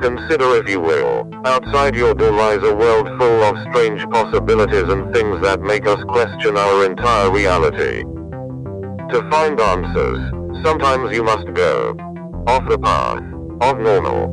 Consider, if you will, outside your door lies a world full of strange possibilities and things that make us question our entire reality. To find answers, sometimes you must go off the path of normal.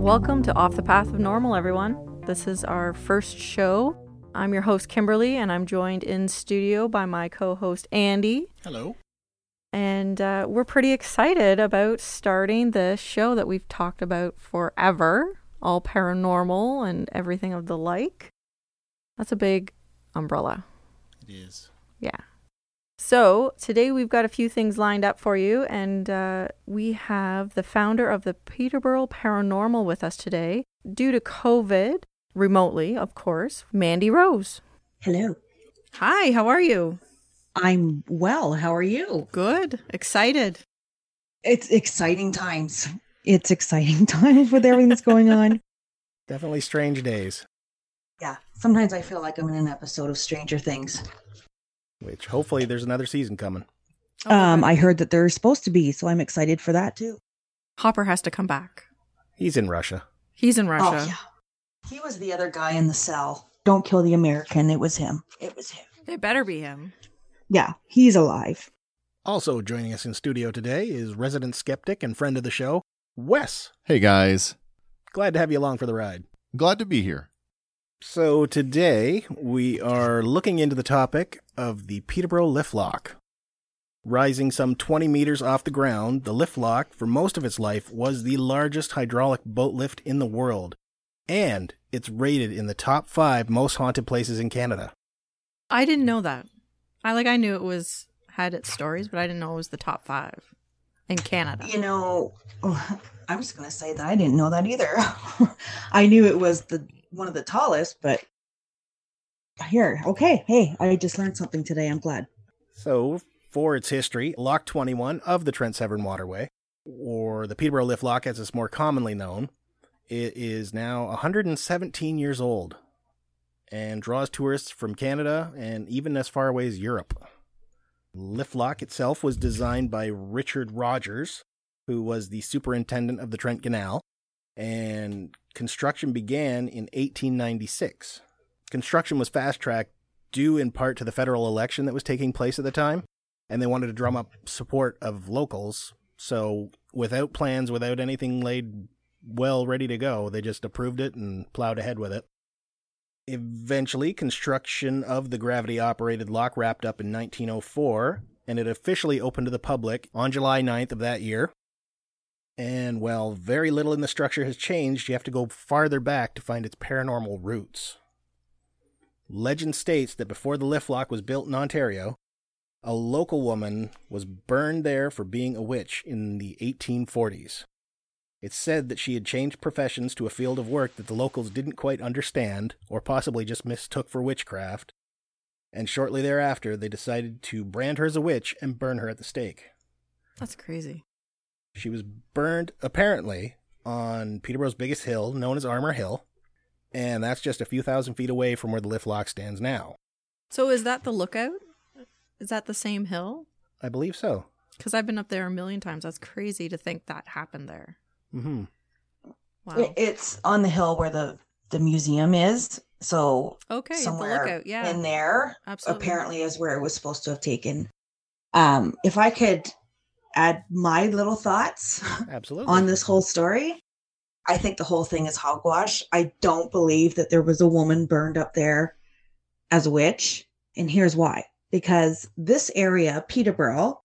Welcome to Off the Path of Normal, everyone. This is our first show. I'm your host, Kimberly, and I'm joined in studio by my co host, Andy. Hello. And uh, we're pretty excited about starting this show that we've talked about forever all paranormal and everything of the like. That's a big umbrella. It is. Yeah. So today we've got a few things lined up for you, and uh, we have the founder of the Peterborough Paranormal with us today. Due to COVID, remotely, of course, Mandy Rose. Hello. Hi, how are you? I'm well. How are you? Good. Excited. It's exciting times. It's exciting times with everything that's going on. Definitely strange days, Yeah. Sometimes I feel like I'm in an episode of Stranger Things. which hopefully there's another season coming. Oh, um, I heard that there's supposed to be, so I'm excited for that too. Hopper has to come back. He's in Russia. He's in Russia. Oh yeah. He was the other guy in the cell. Don't kill the American. It was him. It was him. It better be him. Yeah, he's alive. Also joining us in studio today is resident skeptic and friend of the show, Wes. Hey guys, Glad to have you along for the ride. glad to be here. So today we are looking into the topic of the Peterborough lift lock. Rising some 20 meters off the ground, the lift lock, for most of its life, was the largest hydraulic boat lift in the world, and it's rated in the top five most haunted places in Canada. I didn't know that. I like I knew it was had its stories, but I didn't know it was the top five in Canada. You know, oh, I was going to say that I didn't know that either. I knew it was the one of the tallest, but here, okay, hey, I just learned something today. I'm glad. So, for its history, Lock 21 of the Trent Severn Waterway, or the Peterborough Lift Lock as it's more commonly known, it is now 117 years old and draws tourists from Canada and even as far away as Europe. Lift Lock itself was designed by Richard Rogers, who was the superintendent of the Trent Canal, and construction began in 1896. Construction was fast tracked due in part to the federal election that was taking place at the time, and they wanted to drum up support of locals. So, without plans, without anything laid well ready to go, they just approved it and plowed ahead with it. Eventually, construction of the gravity operated lock wrapped up in 1904, and it officially opened to the public on July 9th of that year. And while very little in the structure has changed, you have to go farther back to find its paranormal roots. Legend states that before the lift lock was built in Ontario, a local woman was burned there for being a witch in the 1840s. It's said that she had changed professions to a field of work that the locals didn't quite understand, or possibly just mistook for witchcraft, and shortly thereafter they decided to brand her as a witch and burn her at the stake. That's crazy. She was burned, apparently, on Peterborough's biggest hill, known as Armour Hill, and that's just a few thousand feet away from where the lift lock stands now. So is that the lookout? Is that the same hill? I believe so. Because I've been up there a million times. That's crazy to think that happened there. Hmm Wow. It- It's on the hill where the the museum is. So okay, at the somewhere lookout. Yeah, in there absolutely. apparently is where it was supposed to have taken. Um, if I could add my little thoughts Absolutely. on this whole story, I think the whole thing is hogwash. I don't believe that there was a woman burned up there as a witch. And here's why because this area, Peterborough,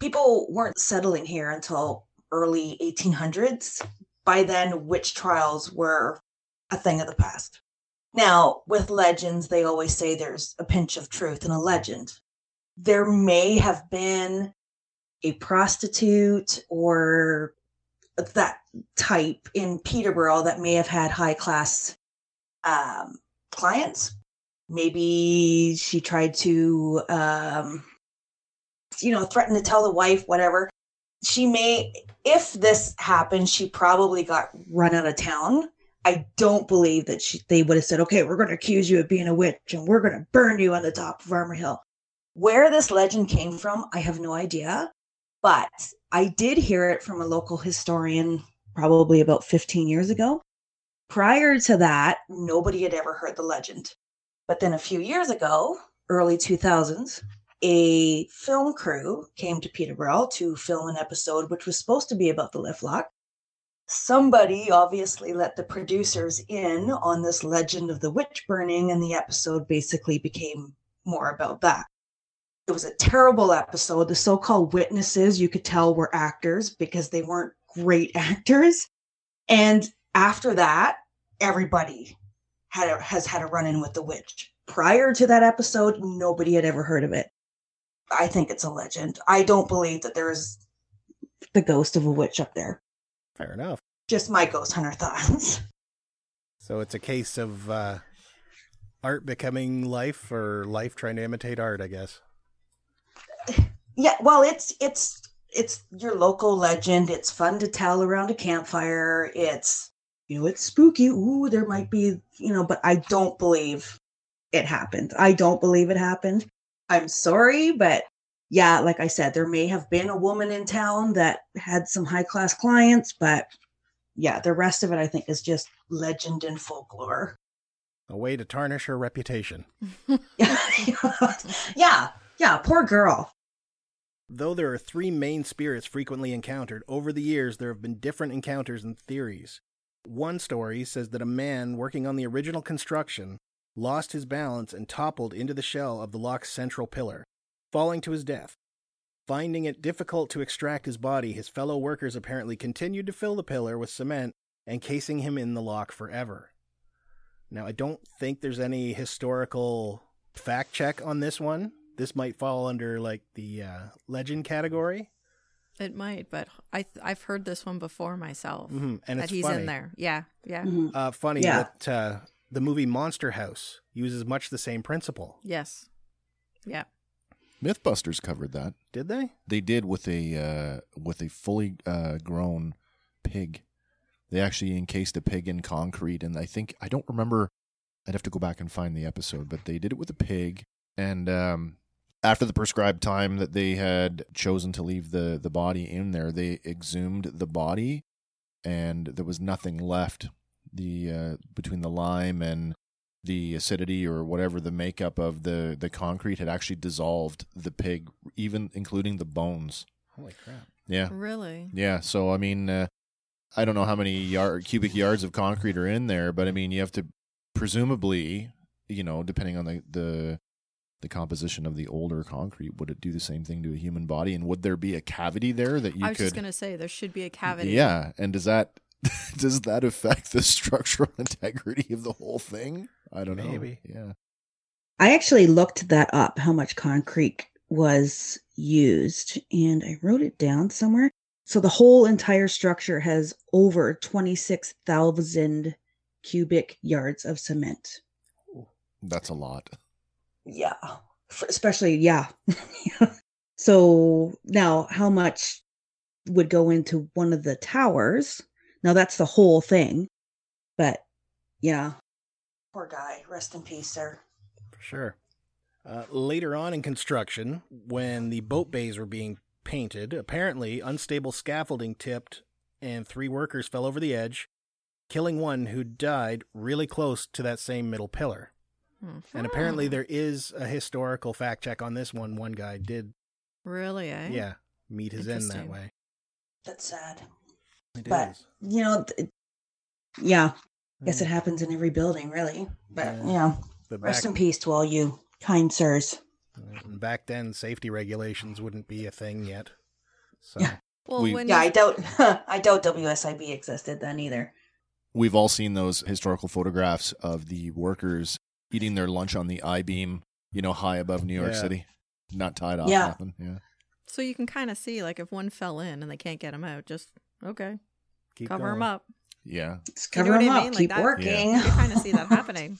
people weren't settling here until early 1800s. By then, witch trials were a thing of the past. Now, with legends, they always say there's a pinch of truth in a legend. There may have been a prostitute or that type in Peterborough that may have had high class um, clients. Maybe she tried to, um, you know, threaten to tell the wife, whatever. She may, if this happened, she probably got run out of town. I don't believe that she, they would have said, okay, we're going to accuse you of being a witch and we're going to burn you on the top of Armour Hill. Where this legend came from, I have no idea. But I did hear it from a local historian probably about 15 years ago. Prior to that, nobody had ever heard the legend. But then a few years ago, early 2000s, a film crew came to Peterborough to film an episode which was supposed to be about the lift lock. Somebody obviously let the producers in on this legend of the witch burning, and the episode basically became more about that. It was a terrible episode. The so called witnesses, you could tell, were actors because they weren't great actors. And after that, everybody had a, has had a run in with the witch. Prior to that episode, nobody had ever heard of it. I think it's a legend. I don't believe that there's the ghost of a witch up there. Fair enough. Just my ghost hunter thoughts. So it's a case of uh, art becoming life or life trying to imitate art, I guess. Yeah, well, it's it's it's your local legend. It's fun to tell around a campfire. It's you know, it's spooky. Ooh, there might be, you know, but I don't believe it happened. I don't believe it happened. I'm sorry, but yeah, like I said, there may have been a woman in town that had some high class clients, but yeah, the rest of it I think is just legend and folklore. A way to tarnish her reputation. yeah, yeah, poor girl. Though there are three main spirits frequently encountered, over the years there have been different encounters and theories. One story says that a man working on the original construction lost his balance and toppled into the shell of the lock's central pillar, falling to his death. Finding it difficult to extract his body, his fellow workers apparently continued to fill the pillar with cement, encasing him in the lock forever. Now, I don't think there's any historical fact check on this one. This might fall under like the uh, legend category. It might, but I th- I've heard this one before myself. hmm And that it's he's funny. in there. Yeah, yeah, Mhm. Uh, funny Yeah. that uh, the movie Monster House uses much the same principle. yes, yeah. Mythbusters covered that. Did they? They did with a uh, with a fully uh, grown pig. They actually encased a pig in concrete, and I think I don't remember. I'd have to go back and find the episode, but they did it with a pig. And um, after the prescribed time that they had chosen to leave the the body in there, they exhumed the body, and there was nothing left. The uh, between the lime and the acidity or whatever the makeup of the the concrete had actually dissolved the pig, even including the bones. Holy crap! Yeah, Really? yeah. So I mean, uh, I don't know how many yard, cubic yards of concrete are in there, but I mean, you have to presumably, you know, depending on the the the composition of the older concrete, would it do the same thing to a human body? And would there be a cavity there that you I was could? just gonna say there should be a cavity. Yeah, and does that does that affect the structural integrity of the whole thing? I don't know. Maybe. Yeah. I actually looked that up, how much concrete was used, and I wrote it down somewhere. So the whole entire structure has over 26,000 cubic yards of cement. That's a lot. Yeah. Especially, yeah. so now, how much would go into one of the towers? Now, that's the whole thing. But yeah. Poor guy. Rest in peace, sir. For sure. Uh, later on in construction, when the boat bays were being painted, apparently unstable scaffolding tipped and three workers fell over the edge, killing one who died really close to that same middle pillar. Mhm. And apparently there is a historical fact check on this one. One guy did, Really? Eh? yeah, meet his end that way. That's sad. It But- is. You know, th- yeah. Guess it mm. happens in every building, really. But Yeah. yeah, But rest in peace to all you kind sirs. Mm, back then, safety regulations wouldn't be a thing yet. So Yeah. Well, We- when Yeah, I you- doubt I doubt WSIB existed then either. We've all seen those historical photographs of the workers eating their lunch on the I beam, you know, high above New York Yeah. City, not tied off Yeah. nothing. Yeah. so you can kind of see like if one fell in and they can't get him out, just okay, keep cover him going. up. Yeah. Just You know cover what them I up, mean? Like keep that- working. You kind of see that happening.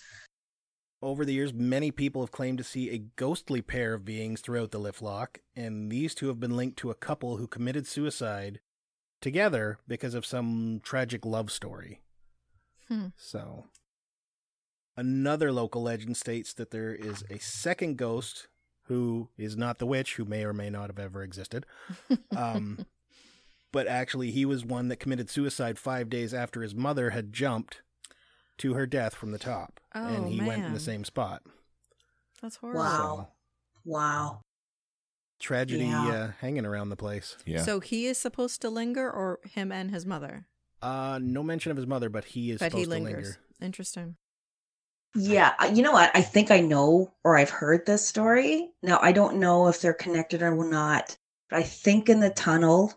Over the years, many people have claimed to see a ghostly pair of beings throughout the lift lock, and these two have been linked to a couple who committed suicide together because of some tragic love story. Hmm. So, another local legend states that there is a second ghost who is not the witch, who may or may not have ever existed. Um, but actually, he was one that committed suicide five days after his mother had jumped to her death from the top. Oh, and he went in the same spot. That's horrible. Wow. Wow. Tragedy Yeah. uh, hanging around the place. Yeah. So he is supposed to linger, or him and his mother? Uh, no mention of his mother, but he is but he supposed to lingers. linger. Interesting. Yeah, you know what? I think I know or I've heard this story. Now, I don't know if they're connected or not, but I think in the tunnel,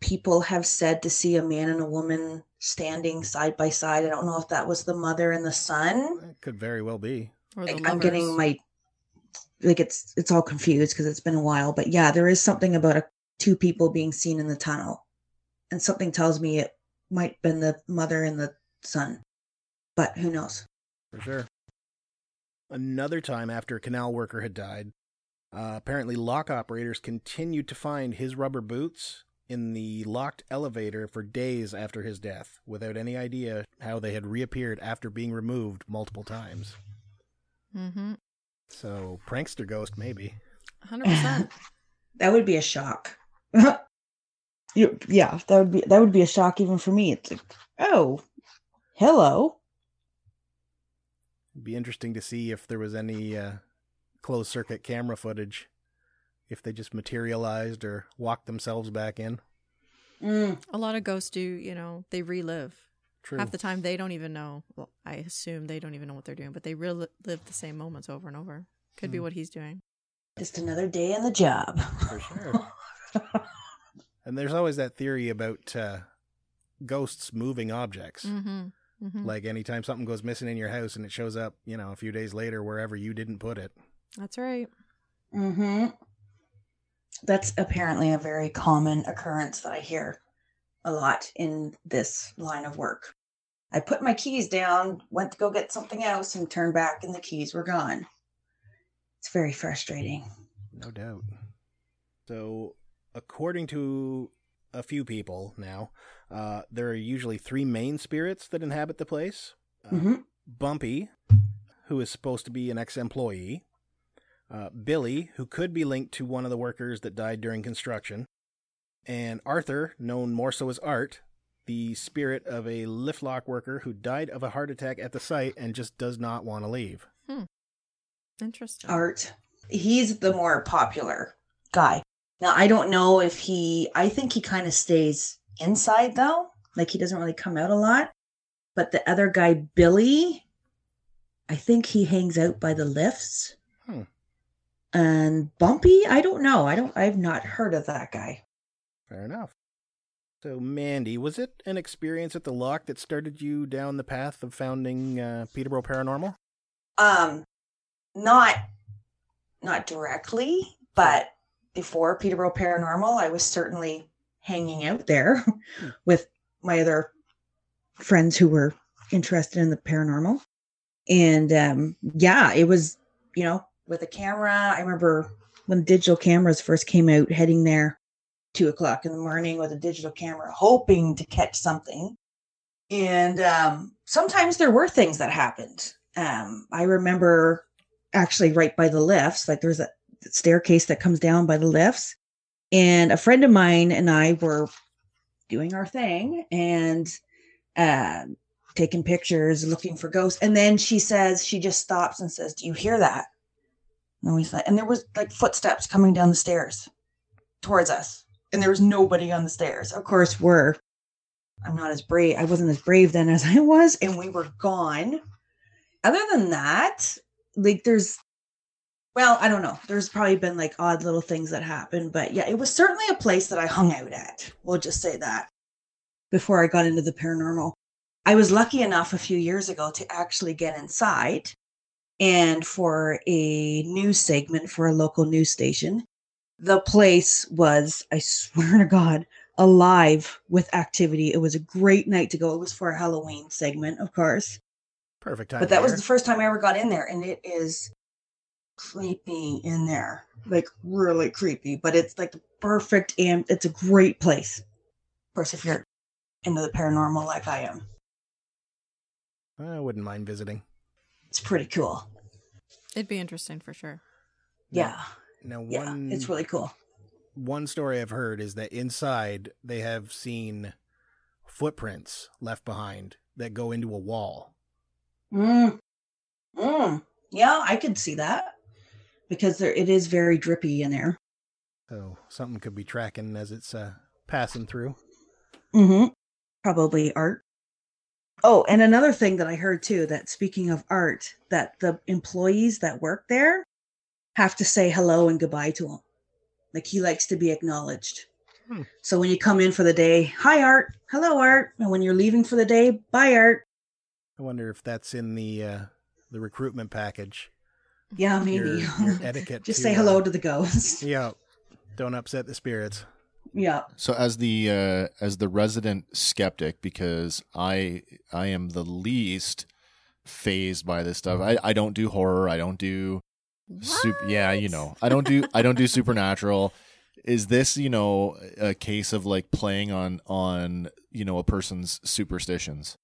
people have said to see a man and a woman standing side by side. I don't know if that was the mother and the son. It could very well be. Like, I'm getting my like it's it's all confused because it's been a while, but yeah, there is something about a, two people being seen in the tunnel, and something tells me it might have been the mother and the son, but who knows? For sure. Another time after a canal worker had died, uh, apparently lock operators continued to find his rubber boots in the locked elevator for days after his death, without any idea how they had reappeared after being removed multiple times. Mm-hmm. So, prankster ghost, maybe. 100%. That would be a shock. You- yeah, that would be that would be a shock even for me. It's like, oh, hello. It'd be interesting to see if there was any uh, closed circuit camera footage, if they just materialized or walked themselves back in. Mm, a lot of ghosts do, you know, they relive. True. Half the time they don't even know. Well, I assume they don't even know what they're doing, but they relive the same moments over and over. Could be Hmm. what he's doing. just another day in the job. For sure. And there's always that theory about uh, ghosts moving objects. Mm-hmm. mm-hmm. Like anytime something goes missing in your house and it shows up, you know, a few days later wherever you didn't put it. That's right. mm-hmm. That's apparently a very common occurrence that I hear a lot in this line of work. I put my keys down, went to go get something else, and turned back, and the keys were gone. It's very frustrating. No doubt. So, according to a few people now, uh, there are usually three main spirits that inhabit the place. Uh, hmm Bumpy, who is supposed to be an ex employee. Uh, Billy, who could be linked to one of the workers that died during construction. And Arthur, known more so as Art, the spirit of a lift lock worker who died of a heart attack at the site and just does not want to leave. Interesting. Art. He's the more popular guy. Now, I don't know if he, I think he kind of stays inside though. Like he doesn't really come out a lot. But the other guy, Billy, I think he hangs out by the lifts. Hmm. And Bumpy, I don't know. I don't, I've not heard of that guy. Fair enough. So, Mandy, was it an experience at the lock that started you down the path of founding uh, Peterborough Paranormal? Um, not, not directly, but before Peterborough Paranormal, I was certainly hanging out there with my other friends who were interested in the paranormal. And um, yeah, it was, you know, with a camera. I remember when digital cameras first came out, heading there two o'clock in the morning with a digital camera, hoping to catch something. And um, sometimes there were things that happened. Um, I remember actually right by the lifts, like there's a staircase that comes down by the lifts. And a friend of mine and I were doing our thing and uh, taking pictures, looking for ghosts. And then she says, she just stops and says, Do you hear that? And we said, and there was like footsteps coming down the stairs towards us. And there was nobody on the stairs. Of course, we're I'm not as brave. I wasn't as brave then as I was, and we were gone. Other than that, like there's well, I don't know. There's probably been like odd little things that happened, but yeah, it was certainly a place that I hung out at. We'll just say that before I got into the paranormal. I was lucky enough a few years ago to actually get inside and for a news segment for a local news station. The place was, I swear to God, alive with activity. It was a great night to go. It was for a Halloween segment, of course. Perfect time. But that was the first time I ever got in there, and it is creepy in there, like really creepy. But it's like the perfect, and it's a great place. Of course, if you're into the paranormal like I am. I wouldn't mind visiting. It's pretty cool. It'd be interesting for sure. Yeah. Now, Yeah. one It's really cool. one story I've heard is that inside they have seen footprints left behind that go into a wall. Mm. Mm. Yeah, I could see that because there it is very drippy in there. So something could be tracking as it's uh, passing through. Mm-hmm. Probably art. Oh, and another thing that I heard too that speaking of art, that the employees that work there have to say hello and goodbye to him. Like he likes to be acknowledged. Hmm. So when you come in for the day, hi Art, hello Art, and when you're leaving for the day, bye Art. I wonder if that's in the uh, the recruitment package. Yeah, maybe. Your, your etiquette. Just to, say uh, hello to the ghosts. Yeah, don't upset the spirits. Yeah. So as the uh, as the resident skeptic, because I I am the least fazed by this stuff. I, I don't do horror. I don't do super. Yeah, you know, I don't do I don't do supernatural. Is this you know a case of like playing on on you know a person's superstitions?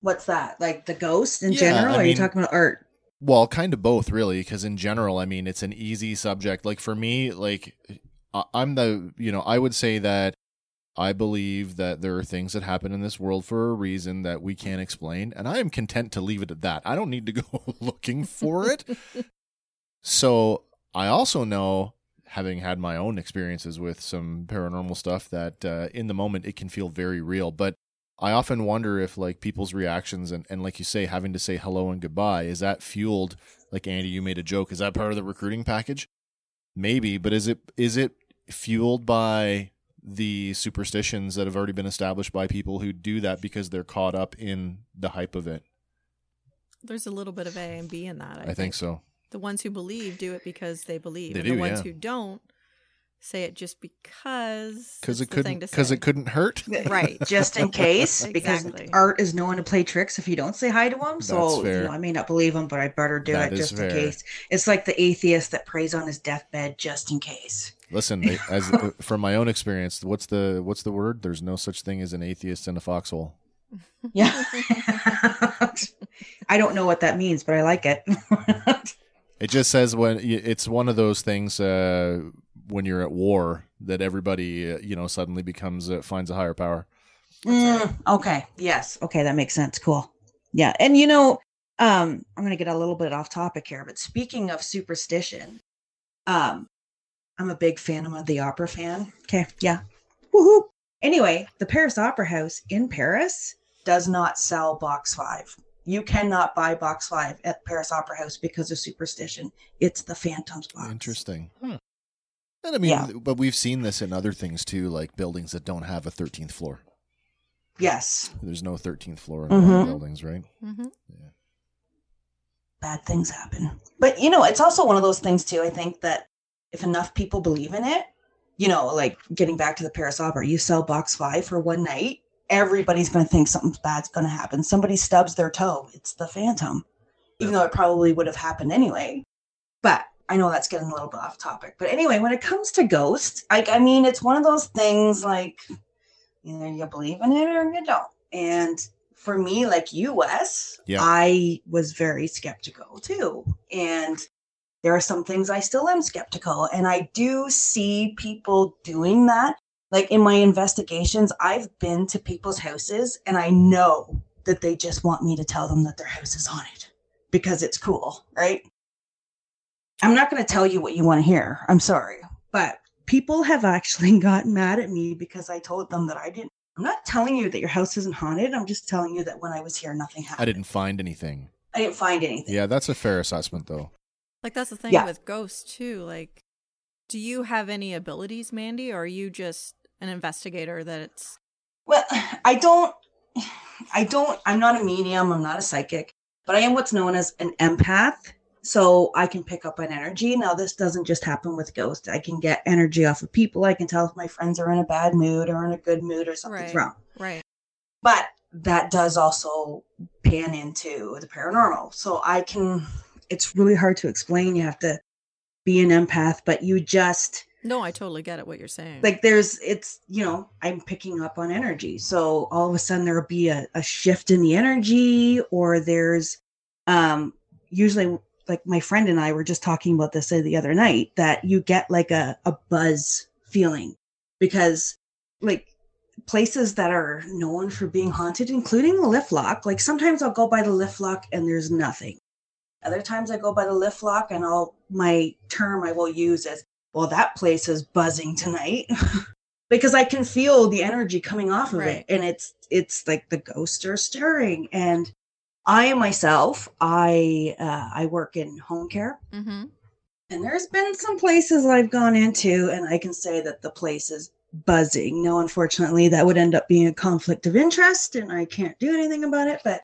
What's that? Like the ghost in Yeah, general? I are you talking about art? Well, kind of both, really, because in general, I mean, it's an easy subject. Like for me, like I'm the, you know, I would say that I believe that there are things that happen in this world for a reason that we can't explain, and I am content to leave it at that. I don't need to go looking for it. so I also know, having had my own experiences with some paranormal stuff, that uh, in the moment it can feel very real, but I often wonder if like people's reactions and, and like you say, having to say hello and goodbye, is that fueled like Andy, you made a joke, is that part of the recruiting package? Maybe, but is it is it fueled by the superstitions that have already been established by people who do that because they're caught up in the hype of it? There's a little bit of A and B in that. I, I, think so. The ones who believe do it because they believe. They and do, the ones yeah. who don't say it just because Because it couldn't because it couldn't hurt. Right. just in case because Exactly. art is known to play tricks if you don't say hi to him so That's you fair. know, i may not believe him but i better do That it is just fair. in case it's like the atheist that prays on his deathbed just in case Listen, as uh, from my own experience, what's the what's the word? There's no such thing as an atheist in a foxhole. yeah i don't know what that means but i like it It just says when it's one of those things uh, when you're at war that everybody uh, you know suddenly becomes uh, finds a higher power. Mm, okay. Yes. Okay. That makes sense. Cool. Yeah. And you know um i'm gonna get a little bit off topic here but speaking of superstition um i'm a big fan. I'm the opera fan. Okay. Yeah. Woohoo. anyway the paris opera house in paris does not sell box five. You cannot buy box five at paris opera house because of superstition. It's the phantoms box. Interesting. And I mean, Yeah. but we've seen this in other things too, like buildings that don't have a 13th floor. yes There's no 13th floor in a lot of Mhm. buildings, right? hmm bad things happen. But you know, it's also one of those things too. I think that if enough people believe in it, you know, like getting back to the Paris Opera, you sell box five for one night, everybody's going to think something bad's going to happen. Somebody stubs their toe, it's the Phantom, even though it probably would have happened anyway. But I know that's getting a little bit off topic. But anyway, when it comes to ghosts, like I mean, it's one of those things like either you believe in it or you don't. And for me, like you, Wes, Yeah. I was very skeptical too. And there are some things I still am skeptical. And I do see people doing that. Like in my investigations, I've been to people's houses and I know that they just want me to tell them that their house is haunted because it's cool, right? I'm not going to tell you what you want to hear. I'm sorry. But people have actually gotten mad at me because I told them that I didn't. I'm not telling you that your house isn't haunted. I'm just telling you that when I was here, nothing happened. I didn't find anything. I didn't find anything. Yeah, that's a fair assessment, though. Like that's the thing Yeah. with ghosts too. Like, do you have any abilities, Mandy, or are you just an investigator that it's Well, I don't, I don't, I'm not a medium, I'm not a psychic, but I am what's known as an empath. So I can pick up an energy. Now, this doesn't just happen with ghosts. I can get energy off of people. I can tell if my friends are in a bad mood or in a good mood or something's Right. wrong. right? But that does also pan into the paranormal. So I can, it's really hard to explain. You have to be an empath, but you just, No, I totally get it what you're saying. like there's it's you know i'm picking up on energy so all of a sudden there'll be a, a shift in the energy or there's um usually like my friend and i were just talking about this the other night that you get like a, a buzz feeling because like places that are known for being haunted including the lift lock like sometimes i'll go by the lift lock and there's nothing other times i go by the lift lock and i'll my term i will use is well, that place is buzzing tonight because I can feel the energy coming off of Right. it. And it's, it's like the ghosts are stirring. And I myself, I, uh, I work in home care mm-hmm. and there's been some places I've gone into and I can say that the place is buzzing. Now, unfortunately, that would end up being a conflict of interest and I can't do anything about it. But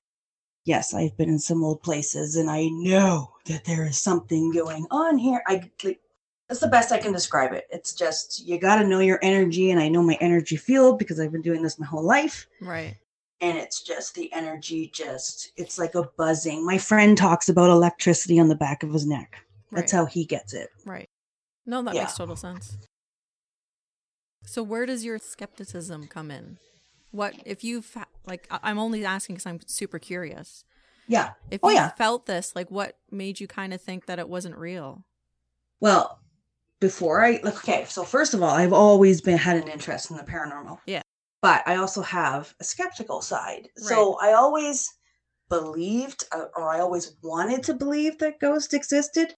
yes, I've been in some old places and I know that there is something going on here. I like, that's the best I can describe it. It's just you got to know your energy, and I know my energy field because I've been doing this my whole life. Right. And it's just the energy, just it's like a buzzing. My friend talks about electricity on the back of his neck. That's right. how he gets it. Right. No, that Yeah. makes total sense. So where does your skepticism come in? What if you've like I'm only asking because I'm super curious. Yeah. If Oh, you yeah. felt this, like what made you kind of think that it wasn't real? Well, before I okay, so first of all, I've always been had an interest in the paranormal. Yeah. But I also have a skeptical side. So I always believed uh, or I always wanted to believe that ghosts existed.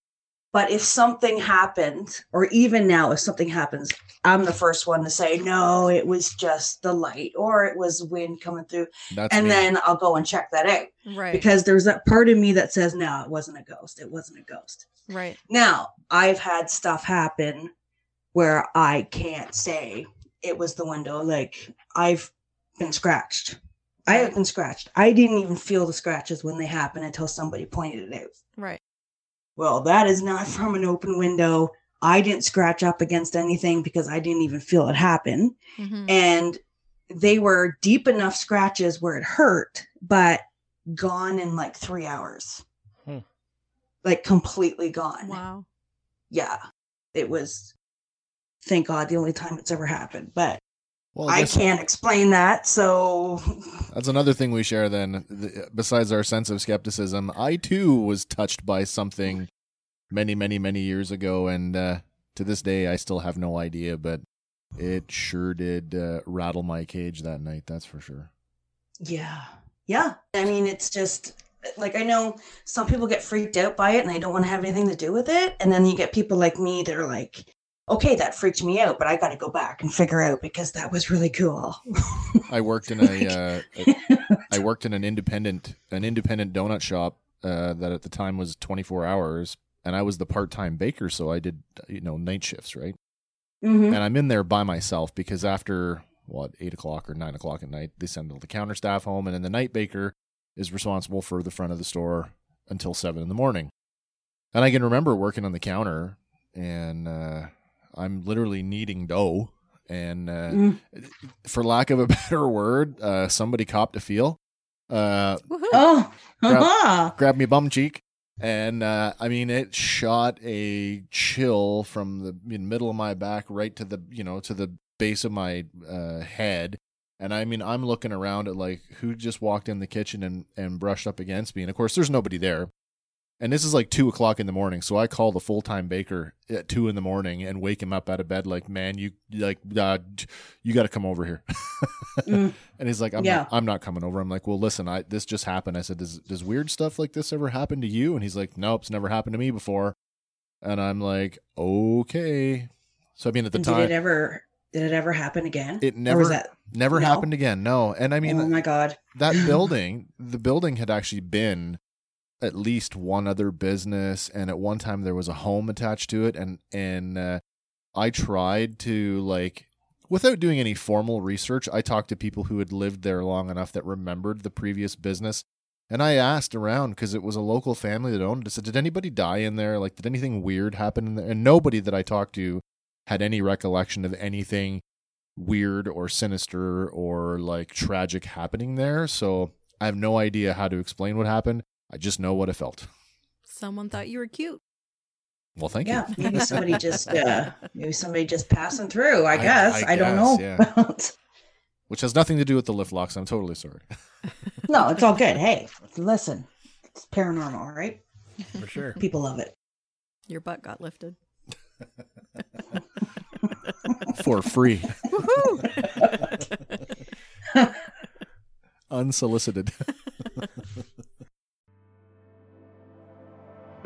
But if something happened, or even now, if something happens, I'm the first one to say, no, it was just the light or it was wind coming through. That's and me. then I'll go and check that out Right. because there's that part of me that says, no, it wasn't a ghost. It wasn't a ghost. right. Now, I've had stuff happen where I can't say it was the window. Like, I've been scratched. I have been scratched. I didn't even feel the scratches when they happened until somebody pointed it out. Right. Well, that is not from an open window. I didn't scratch up against anything because I didn't even feel it happen. hmm And they were deep enough scratches where it hurt, but gone in like three hours. Hmm. Like completely gone Wow. yeah, it was, thank God, the only time it's ever happened. But well, I guess can't explain that. So, That's another thing we share then. The- Besides our sense of skepticism, I too was touched by something many, many, many years ago. And uh, to this day, I still have no idea, but it sure did uh, rattle my cage that night. That's for sure. yeah, yeah. I mean, it's just like I know some people get freaked out by it and they don't want to have anything to do with it. And then you get people like me that are like, okay, that freaked me out, but I got to go back and figure out because that was really cool. I worked in a, uh, a I worked in an independent an independent donut shop uh, that at the time was 24 hours, and I was the part time baker, so I did you know night shifts, right? Mhm. and I'm in there by myself because after what eight o'clock or nine o'clock at night, they send all the counter staff home, and then the night baker is responsible for the front of the store until seven in the morning. And I can remember working on the counter, and uh, I'm literally kneading dough, and uh, Mm. for lack of a better word, uh, somebody copped a feel. Uh, Oh, Grab- haha. grabbed me bum cheek and uh, i mean it shot a chill from the middle of my back right to the you know to the base of my uh, head and i mean i'm looking around at like who just walked in the kitchen and, and brushed up against me and of course there's nobody there and this is like two o'clock in the morning so i call the full-time baker at two in the morning and wake him up out of bed like man you like uh, you got to come over here Mm. and he's like, I'm Yeah. not, I'm not coming over. I'm like, well, listen, I this just happened. I said, does does weird stuff like this ever happen to you? And he's like, nope, it's never happened to me before. And I'm like, okay. So I mean, at the And did it ever? Did it ever happen again? it never was that? never no? happened again. No, and I mean oh my god. that building, the building had actually been at least one other business, and at one time there was a home attached to it, and and uh, I tried to like without doing any formal research, I talked to people who had lived there long enough that remembered the previous business. And I asked around because it was a local family that owned it. I said, Did anybody die in there? Like, did anything weird happen in there? And nobody that I talked to had any recollection of anything weird or sinister or like tragic happening there. So I have no idea how to explain what happened. I just know what I felt. Someone thought you were cute. Well, thank yeah, you. maybe somebody just uh, maybe somebody just passing through. I I- guess I I, don't guess, know. Which has nothing to do with the lift locks. I'm totally sorry. no, it's all good. Hey, listen, it's paranormal, right? For sure. People love it. Your butt got lifted. For free, Woohoo! unsolicited.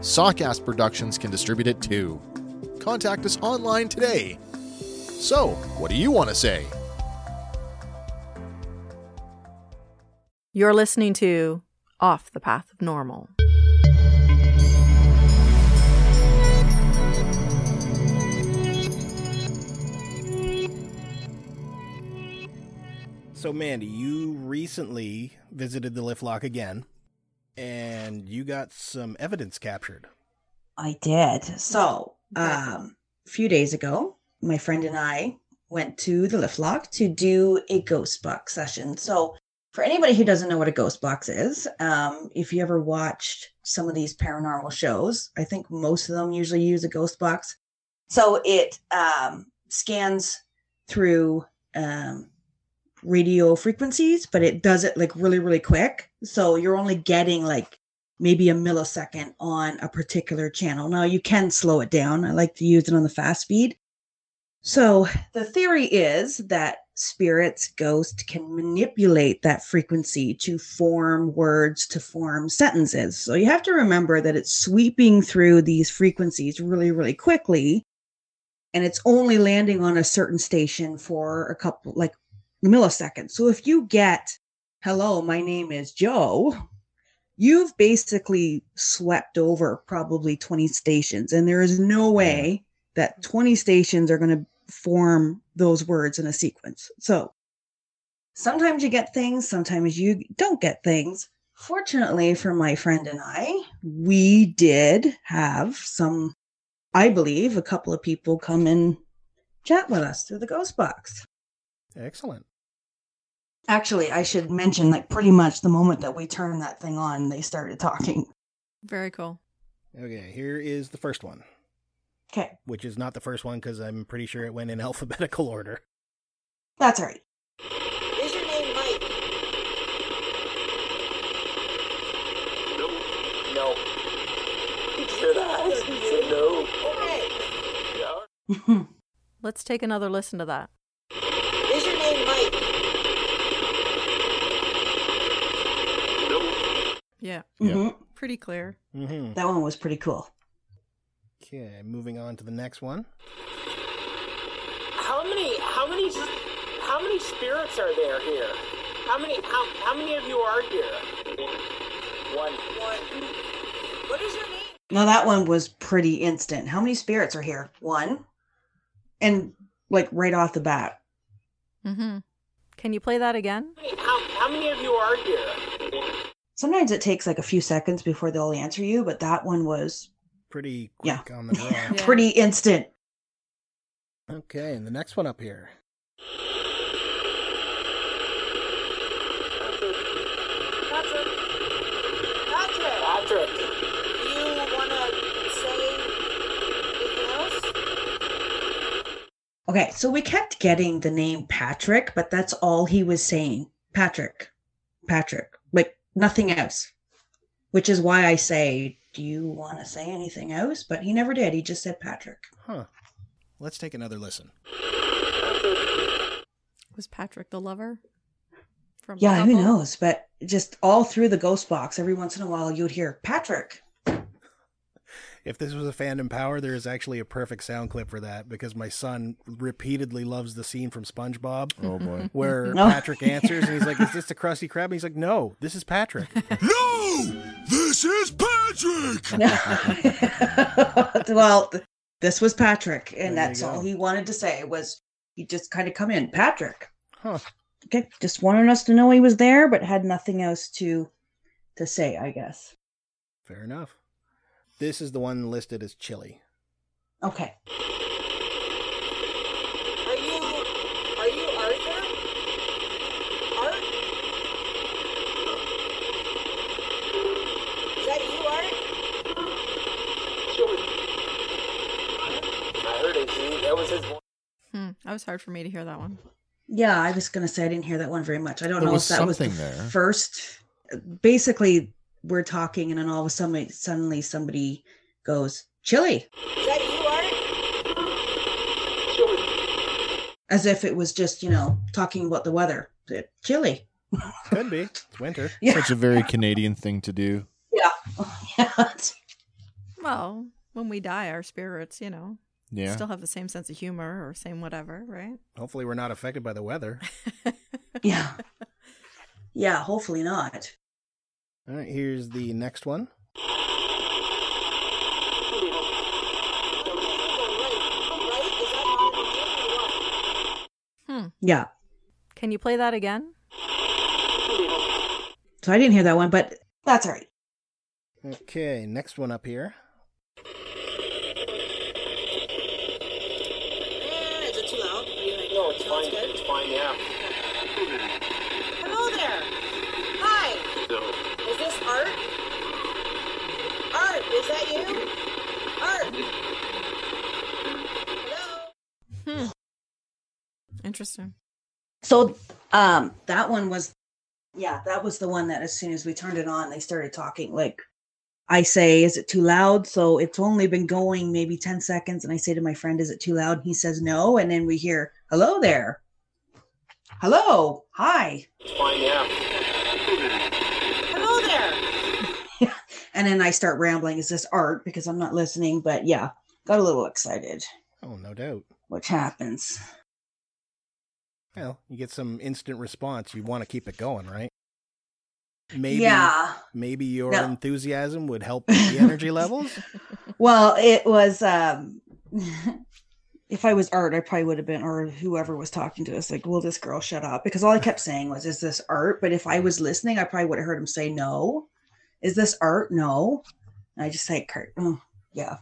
Sawcast Productions can distribute it too. Contact us online today. So, what do you want to say? You're listening to Off the Path of Normal. So, Mandy, you recently visited the lift lock again, and you got some evidence captured. I did. So, um, a few days ago, my friend and I went to the lift lock to do a ghost box session. So, for anybody who doesn't know what a ghost box is, um, if you ever watched some of these paranormal shows, I think most of them usually use a ghost box. So it um, scans through um, radio frequencies, but it does it like really, really quick. So you're only getting like maybe a millisecond on a particular channel. Now you can slow it down. I like to use it on the fast speed. So the theory is that spirits, ghosts can manipulate that frequency to form words, to form sentences. So you have to remember that it's sweeping through these frequencies really, really quickly. And it's only landing on a certain station for a couple, like milliseconds. So if you get, hello, my name is Joe, you've basically swept over probably 20 stations. And there is no way that 20 stations are going to form those words in a sequence. So sometimes you get things, sometimes you don't get things. Fortunately for my friend and I, we did have some, I believe, a couple of people come and chat with us through the ghost box. Excellent. Actually, I should mention like pretty much the moment that we turned that thing on, they started talking. Very cool. Okay, here is the first one, Okay, which is not the first one because I'm pretty sure it went in alphabetical order. that's right Is your name Mike? No. No. Should I? Say no. Okay. Let's take another listen to that. Is your name Mike? No. Yeah, Yeah. Mhm. pretty clear. Mm-hmm. That one was pretty cool. Okay, moving on to the next one. How many? How many? How many spirits are there here? How many? How how many of you are here? One. What? What is your name? Now that one was pretty instant. How many spirits are here? One. And like right off the bat. Mm-hmm. Can you play that again? How how many of you are here? Sometimes it takes like a few seconds before they'll answer you, but that one was Pretty Yeah. quick on the draw. Yeah. pretty instant. okay, and the next one up here. Patrick. Patrick. Patrick. You want to say anything else? Okay, so we kept getting the name Patrick, but that's all he was saying. Patrick. Patrick. Like nothing else. Which is why I say, do you want to say anything else? But he never did. He just said Patrick. Huh. Let's take another listen. Was Patrick the lover? From Yeah, who knows? But just all through the ghost box, every once in a while, you'd hear Patrick. If this was a fandom power, there is actually a perfect sound clip for that because my son repeatedly loves the scene from SpongeBob Oh boy. where No. Oh. Patrick answers and he's like, "Is this the Krusty Krab?" And he's like, "No, this is Patrick." No! This is Patrick! well, This was Patrick, and There that's all he wanted to say was he just kind of come in, Patrick. Huh. Okay, just wanted us to know he was there, but had nothing else to to say, I guess. Fair enough. This is the one listed as chili. Okay. Are you are you Arthur? Art? Is that you, Art? I heard it. He, that was his voice. Hmm. That was hard for me to hear that one. Yeah, I was gonna say I didn't hear that one very much. I don't There know if that was the there. first. Basically, we're talking, and then all of a sudden, suddenly somebody goes, "Chili," Is that you, Art? as if it was just you know talking about the weather. Chili. Could be. It's winter. Yeah. Such a very Canadian thing to do. yeah. it's- Well, when we die, our spirits, you know, Yeah. still have the same sense of humor or same whatever, right? Hopefully, we're not affected by the weather. Yeah. Yeah, hopefully not. All right, here's the next one. Right? Is that mine or what? Yeah. Can you play that again? So I didn't hear that one, but that's all right. Okay, next one up here. Is it too loud? Are you like, No, it's fine. It's fine. Yeah. Hello there. Hi. Is this Art? Art, is that you? Art. Hello. Interesting. So um that one was yeah, that was the one that as soon as we turned it on, they started talking like I say, is it too loud? So it's only been going maybe 10 seconds. And I say to my friend, is it too loud? And He says no. And then we hear, hello there. Hello. Hi. Fine. Yeah. And then I start rambling. Is this art? Because I'm not listening. But yeah, got a little excited, Oh, no doubt. which happens. Well, you get some instant response. You want to keep it going, right? Maybe, Yeah. maybe your No. enthusiasm would help the energy levels. Well, it was um if I was art, I probably would have been or whoever was talking to us, like, will this girl shut up? Because all I kept saying was, Is this art? But if I was listening, I probably would have heard him say no. Is this art? No. And I just say Kurt, oh yeah.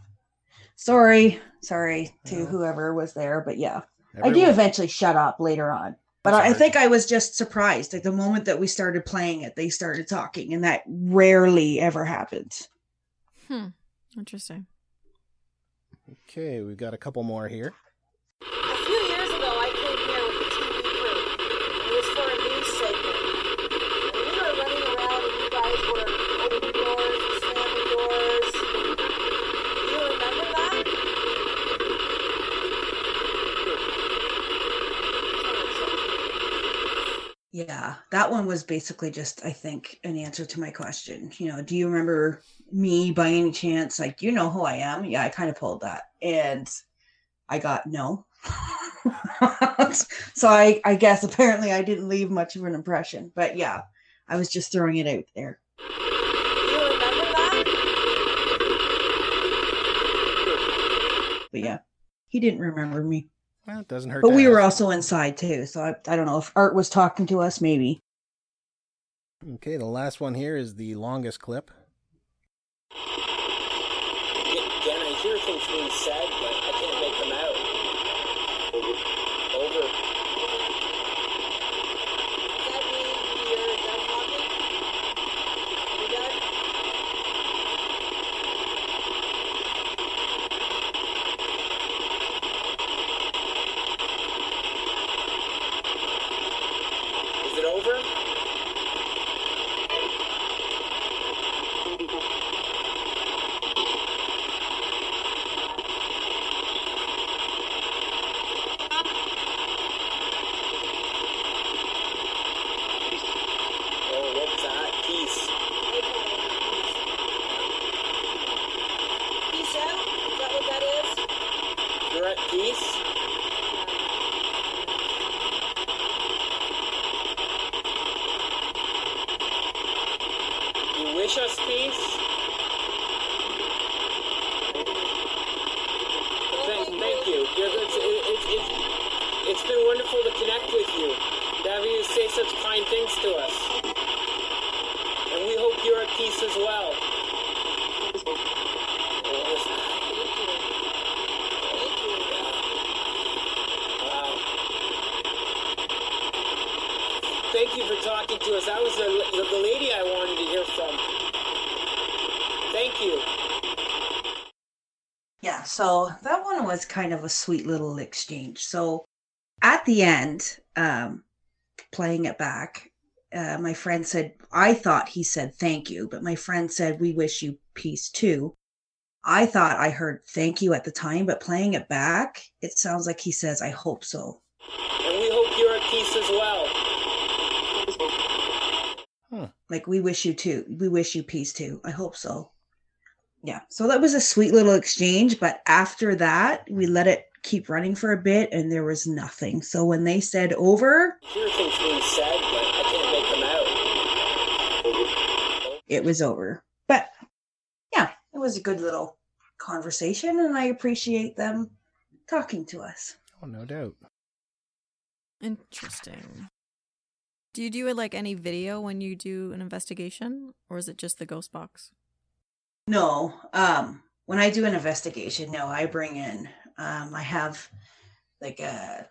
Sorry. Sorry to Yeah. whoever was there, but yeah. I do eventually shut up later on. But That's I, I hard. think I was just surprised. Like the moment that we started playing it, they started talking, and that rarely ever happens. Hmm. Interesting. Okay, we've got a couple more here. Yeah, that one was basically just, I think, an answer to my question. You know, do you remember me by any chance? Like, you know who I am? Yeah, I kind of pulled that. And I got no. so I, I guess apparently I didn't leave much of an impression. But yeah, I was just throwing it out there. But yeah, he didn't remember me. Well, it doesn't hurt. But to we were also inside too. So I, I don't know if Art was talking to us, maybe. Okay, the last one here is the longest clip. Again, I hear things being said, but Wish us peace. Thank, thank you. It's, it's, it's, it's been wonderful to connect with you, to have you say such kind things to us. And we hope you're at peace as well. thank you for talking to us. That was the, the, lady I wanted to hear from. So that one was kind of a sweet little exchange. So at the end, um, playing it back, uh, my friend said, I thought he said thank you, but my friend said, We wish you peace too. I thought I heard thank you at the time, but playing it back, it sounds like he says, I hope so. And we hope you're at peace as well. Like, we wish you too. We wish you peace too. I hope so. Yeah. So that was a sweet little exchange. But after that, we let it keep running for a bit and there was nothing. So when they said over, Hear things being said, but I can't make them out. it was over. But yeah, it was a good little conversation and I appreciate them talking to us. Oh, no doubt. Interesting. Do you do it like any video when you do an investigation, or is it just the ghost box? No, um, when I do an investigation, no, I bring in, um, I have like a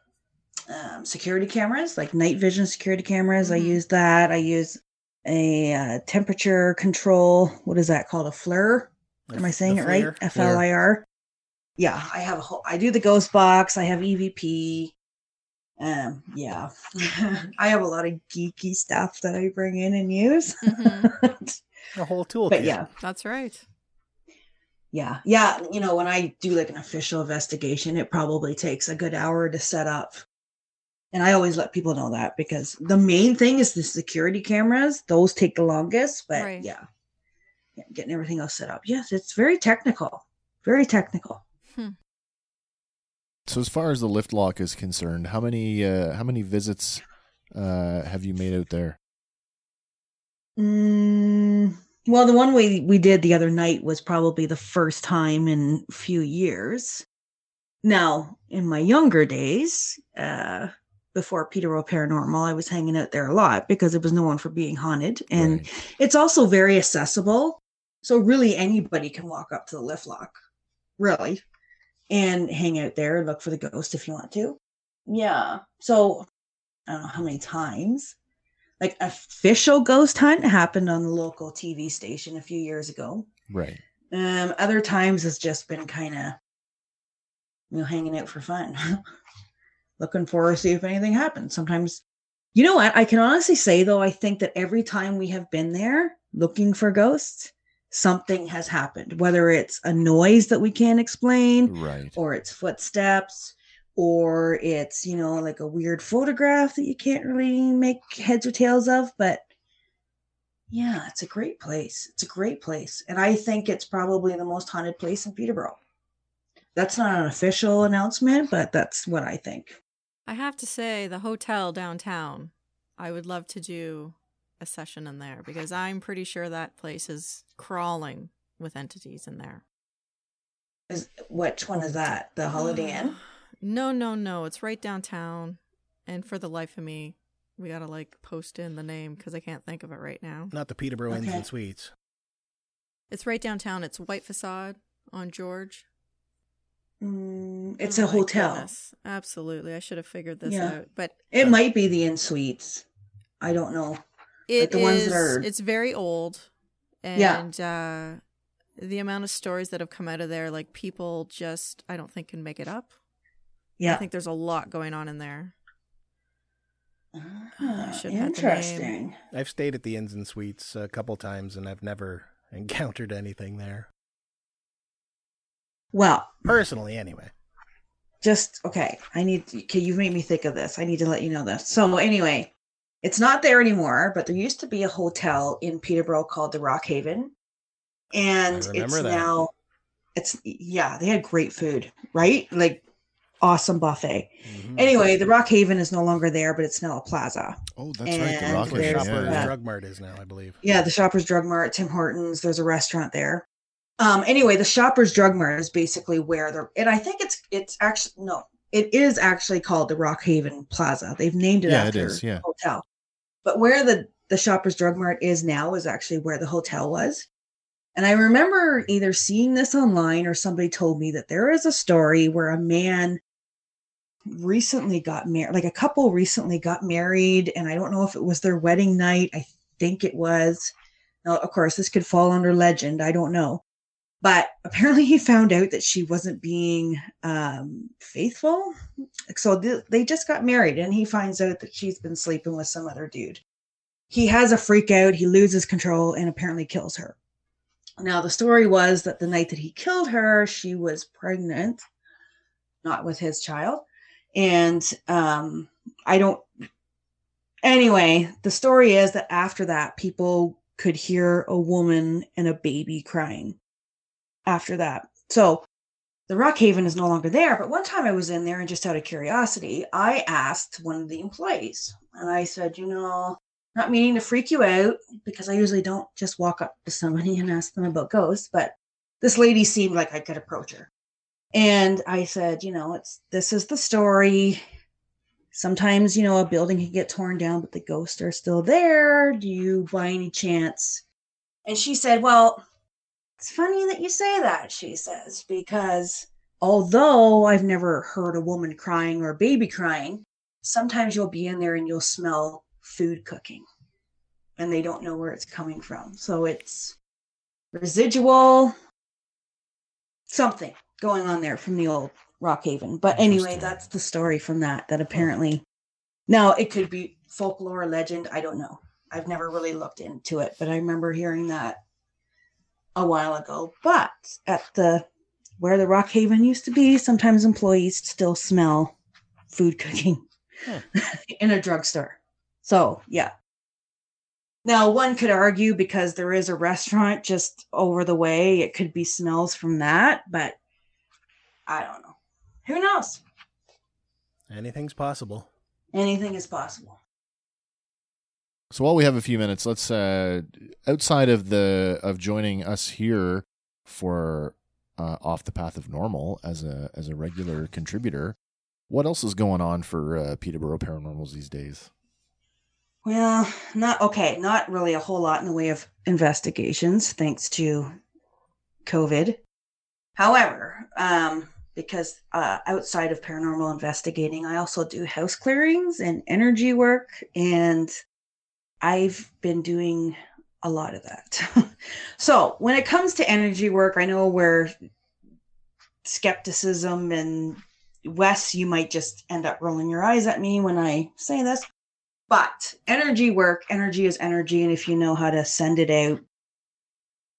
um, security cameras, like night vision security cameras. I Mhm. use that. I use a uh, temperature control. What is that called? A FLIR? Am I saying it right? FLIR? F L I R. Yeah, I have a whole. I do the ghost box. I have EVP. Um, yeah, I have a lot of geeky stuff that I bring in and use. Mhm. A whole toolkit. but yeah, That's right. yeah, yeah. You know, when I do like an official investigation, it probably takes a good hour to set up. And I always let people know that because the main thing is the security cameras. Those take the longest, but Right. yeah. yeah, getting everything else set up. Yes, it's very technical. Very technical. So as far as the lift lock is concerned, how many uh, how many visits uh, have you made out there? Mm, well, the one we we did the other night was probably the first time in a few years. Now, in my younger days, uh, before Peterborough Paranormal, I was hanging out there a lot because it was known for being haunted, and Right. it's also very accessible. So really, anybody can walk up to the lift lock, really, and hang out there and look for the ghost if you want to. Yeah. So I don't know how many times like official ghost hunt happened on the local TV station a few years ago. right. Um, other times it's just been kind of you know hanging out for fun, looking for to see if anything happens. Sometimes, you know what? I can honestly say though, I think that every time we have been there looking for ghosts, something has happened. Whether it's a noise that we can't explain, Right. or it's footsteps or it's you know like a weird photograph that you can't really make heads or tails of but yeah it's a great place. It's a great place and i think it's probably the most haunted place in peterborough. That's not an official announcement but that's what i think. I have to say, the hotel downtown, I would love to do a session in there because I'm pretty sure that place is crawling with entities in there. is which one is that? The holiday uh, inn No, no, no. It's right downtown. And for the life of me, we got to like post in the name because I can't think of it right now. Not the Peterborough Inns Okay. and Suites. It's right downtown. It's white facade on George. Mm, it's Oh a hotel goodness. Absolutely. I should have figured this Yeah. out. But it might be the in suites i don't know It the ones that is- are- It's very old, Yeah. and uh, the amount of stories that have come out of there, like people just, I don't think can make it up. I think there's a lot going on in there. Ah, should have the interesting I've stayed at the Inns and Suites a couple times and I've never encountered anything there. well Personally, anyway. just okay i need okay you've made me think of this i need to let you know this so anyway it's not there anymore but there used to be a hotel in peterborough called the rock haven and it's that. now it's yeah they had great food right like awesome buffet Mhm. anyway the rock haven is no longer there but it's now a plaza Oh, that's right. The Rock Haven, Shoppers Yeah, Drug Mart is now, I believe. yeah the shoppers drug mart tim hortons there's a restaurant there um anyway the shoppers drug mart is basically where the and i think it's it's actually no it is actually called the rock haven plaza they've named it Yeah, after is, yeah. the hotel But where the the Shoppers Drug Mart is now is actually where the hotel was. And I remember either seeing this online or somebody told me that there is a story where a man recently got married, like a couple recently got married, and I don't know if it was their wedding night. I think it was. Now, of course, this could fall under legend. I don't know. But apparently, he found out that she wasn't being um, faithful. So th- they just got married, and he finds out that she's been sleeping with some other dude. He has a freak out. He loses control and apparently kills her. Now, the story was that the night that he killed her, she was pregnant, not with his child. And um, I don't. Anyway, the story is that after that, people could hear a woman and a baby crying after that. So the Rock Haven is no longer there. But one time I was in there and just out of curiosity, I asked one of the employees and I said, you know, not meaning to freak you out because I usually don't just walk up to somebody and ask them about ghosts, but this lady seemed like I could approach her. And I said, you know, it's this is the story. Sometimes, you know, a building can get torn down, but the ghosts are still there. Do you by any chance? And she said, Well, it's funny that you say that, she says, because although I've never heard a woman crying or a baby crying, sometimes you'll be in there and you'll smell food cooking and they don't know where it's coming from. So it's residual something going on there from the old Rock Haven. But anyway, that's the story from that. That apparently now it could be folklore, legend. I don't know. I've never really looked into it, but I remember hearing that a while ago. But at the where the Rock Haven used to be, sometimes employees still smell food cooking in a drugstore. So yeah. Now one could argue because there is a restaurant just over the way, it could be smells from that, but I don't know. Who knows? Anything's possible. Anything is possible. So while we have a few minutes, let's uh outside of the of joining us here for uh, off the path of normal as a as a regular contributor, what else is going on for uh, Peterborough Paranormals these days? Well, not okay, not really a whole lot in the way of investigations thanks to COVID. However, um, because uh, outside of paranormal investigating, I also do house clearings and energy work, and I've been doing a lot of that. so, when it comes to energy work, I know where skepticism and Wes, you might just end up rolling your eyes at me when I say this. But energy work, energy is energy. And if you know how to send it out,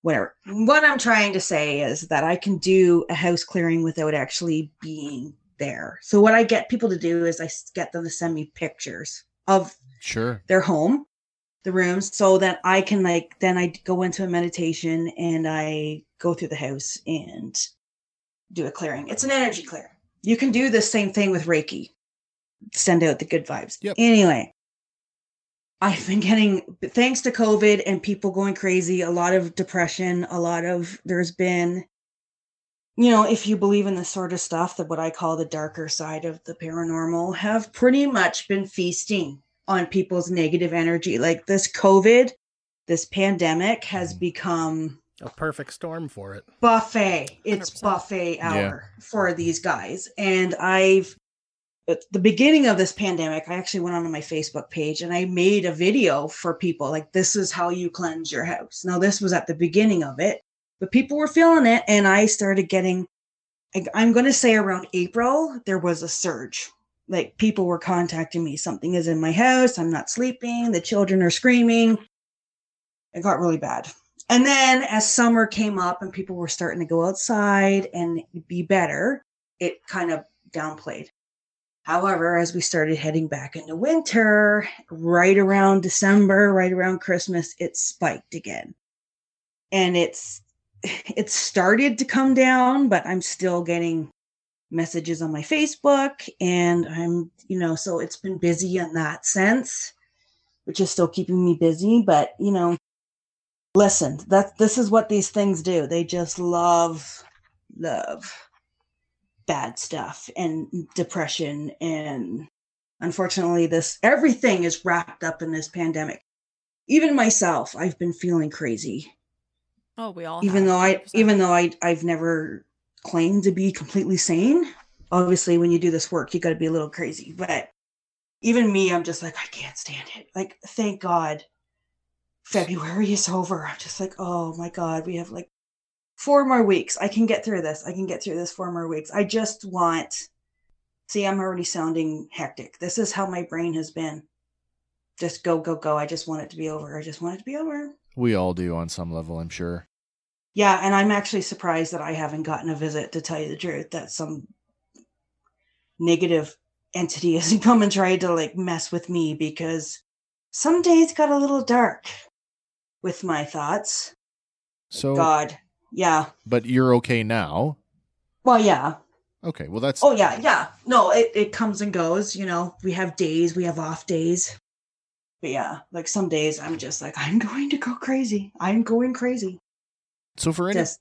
whatever. What I'm trying to say is that I can do a house clearing without actually being there. So, what I get people to do is I get them to send me pictures of Sure. their home, the rooms, so that I can, like, then I go into a meditation and I go through the house and do a clearing. It's an energy clear. You can do the same thing with Reiki, send out the good vibes. Yep. Anyway, I've been getting, thanks to COVID and people going crazy, a lot of depression, a lot of, there's been, you know, if you believe in this sort of stuff, that what I call the darker side of the paranormal have pretty much been feasting on people's negative energy. Like this COVID, this pandemic has mm. become A perfect storm for it. buffet. It's 100%. buffet Yeah. hour for these guys. And I've at the beginning of this pandemic, I actually went onto my Facebook page and I made a video for people like this is how you cleanse your house. Now this was at the beginning of it, but people were feeling it and I started getting I'm going to say around April there was a surge. Like people were contacting me something is in my house, I'm not sleeping, the children are screaming. It got really bad. And then as summer came up and people were starting to go outside and be better, it kind of downplayed. However, as we started heading back into winter, right around December, right around Christmas, it spiked again. And it's it started to come down, but I'm still getting messages on my Facebook and I'm, you know, so it's been busy in that sense, which is still keeping me busy, but you know, listen that this is what these things do they just love love bad stuff and depression and unfortunately, this everything is wrapped up in this pandemic. Even myself, I've been feeling crazy. Oh, we all. even have, though I even though I I've never claimed to be completely sane. Obviously, when you do this work, you got to be a little crazy. But even me, I'm just like I can't stand it. Like, thank God, February is over. I'm just like, oh my God, we have like four more weeks. I can get through this. I can get through this four more weeks. I just want. See, I'm already sounding hectic. This is how my brain has been. Just go, go, go. I just want it to be over. I just want it to be over. We all do on some level, I'm sure. Yeah, and I'm actually surprised that I haven't gotten a visit to tell you the truth, that some negative entity hasn't come and tried to like mess with me because some days got a little dark with my thoughts. So, God. Yeah. but you're okay now. Well, yeah. Okay, well that's Oh, yeah. Yeah. No, it, it comes and goes. You know, we have days, we have off days. But yeah, like some days I'm just like, I'm going to go crazy. I'm going crazy. so for any Just,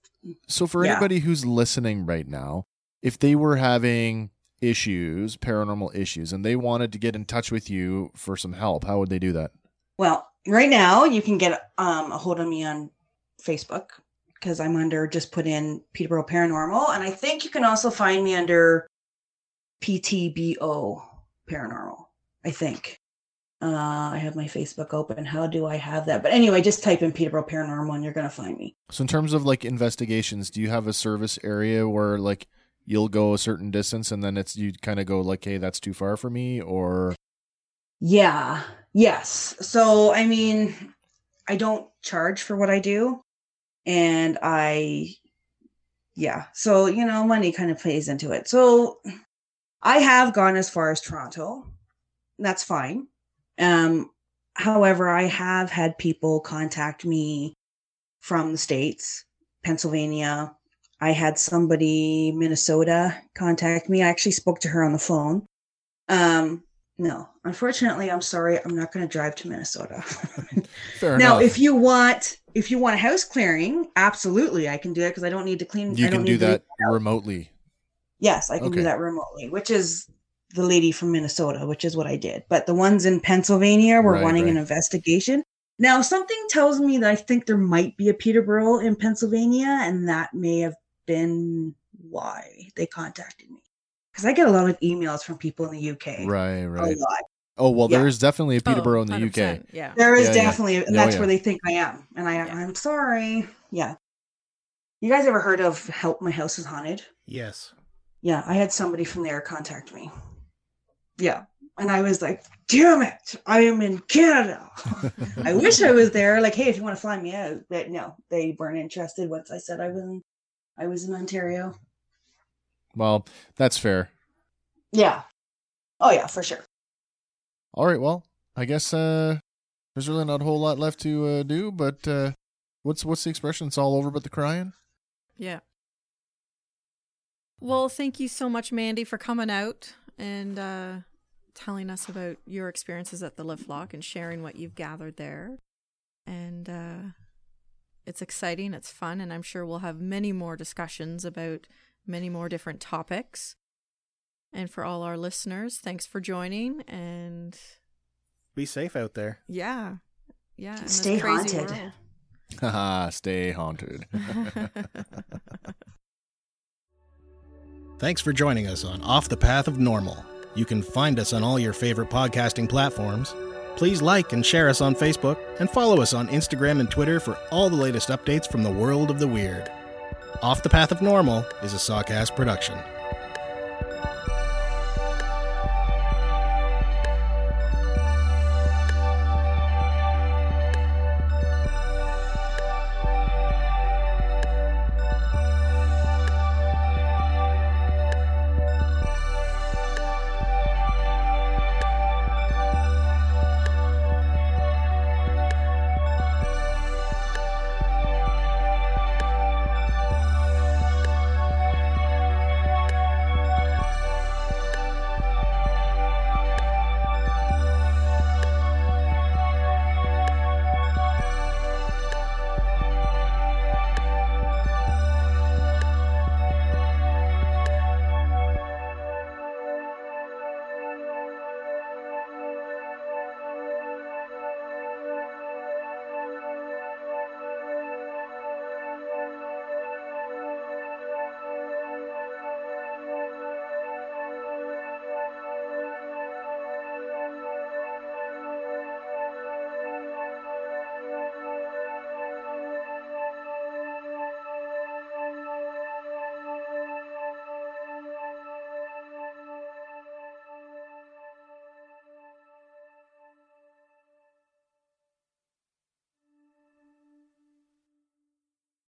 So for Yeah. anybody who's listening right now, if they were having issues, paranormal issues, and they wanted to get in touch with you for some help, how would they do that? Well, right now you can get um, a hold of me on Facebook because I'm under just put in Peterborough Paranormal, and I think you can also find me under PTBO Paranormal. I think uh, I have my Facebook open. How do I have that? But anyway, just type in Peterborough Paranormal, and you're gonna find me. So in terms of like investigations, do you have a service area where like you'll go a certain distance and then it's you kind of go like, hey, that's too far for me, or Yeah. Yes. So, I mean, I don't charge for what I do. And I, yeah. So, you know, money kind of plays into it. So, I have gone as far as Toronto. That's fine. Um, however, I have had people contact me from the States, Pennsylvania. I had somebody, Minnesota, contact me. I actually spoke to her on the phone. Um, no, unfortunately, I'm sorry. I'm not going to drive to Minnesota. fair now, enough. if you want, if you want a house clearing, absolutely, I can do it because I don't need to clean. you I don't can do that remotely. Yes, I can Okay. do that remotely, which is the lady from Minnesota, which is what I did. But the ones in Pennsylvania were Right, wanting an investigation. Now, something tells me that I think there might be a Peterborough in Pennsylvania, and that may have been why they contacted me. Because I get a lot of emails from people in the UK. Right, A right. lot. Oh well, Yeah. there is definitely a Oh, Peterborough in the UK. Yeah. There is Yeah, yeah. definitely, and Oh, that's yeah. where they think I am. And I, Yeah. I'm sorry. Yeah. You guys ever heard of Help My House is Haunted? Yes. Yeah, I had somebody from there contact me. Yeah. And I was like, damn it, I am in Canada. I wish I was there. Like, hey, if you want to fly me out. But no, they weren't interested once I said I was in I was in Ontario. Well, that's fair. Yeah. Oh yeah, for sure. All right, well, I guess uh there's really not a whole lot left to uh, do, but uh what's what's the expression? It's all over but the crying. Yeah. Well, thank you so much, Mandy, for coming out and uh, telling us about your experiences at the Lift Lock and sharing what you've gathered there. And uh, it's exciting, it's fun, and I'm sure we'll have many more discussions about many more different topics. And for all our listeners, thanks for joining. And Be safe out there. yeah, yeah, Stay haunted. world. Haha, stay haunted. Thanks for joining us on Off the Path of Normal. You can find us on all your favorite podcasting platforms. Please like and share us on Facebook and follow us on Instagram and Twitter for all the latest updates from the world of the weird. Off the Path of Normal is a Sawcast production.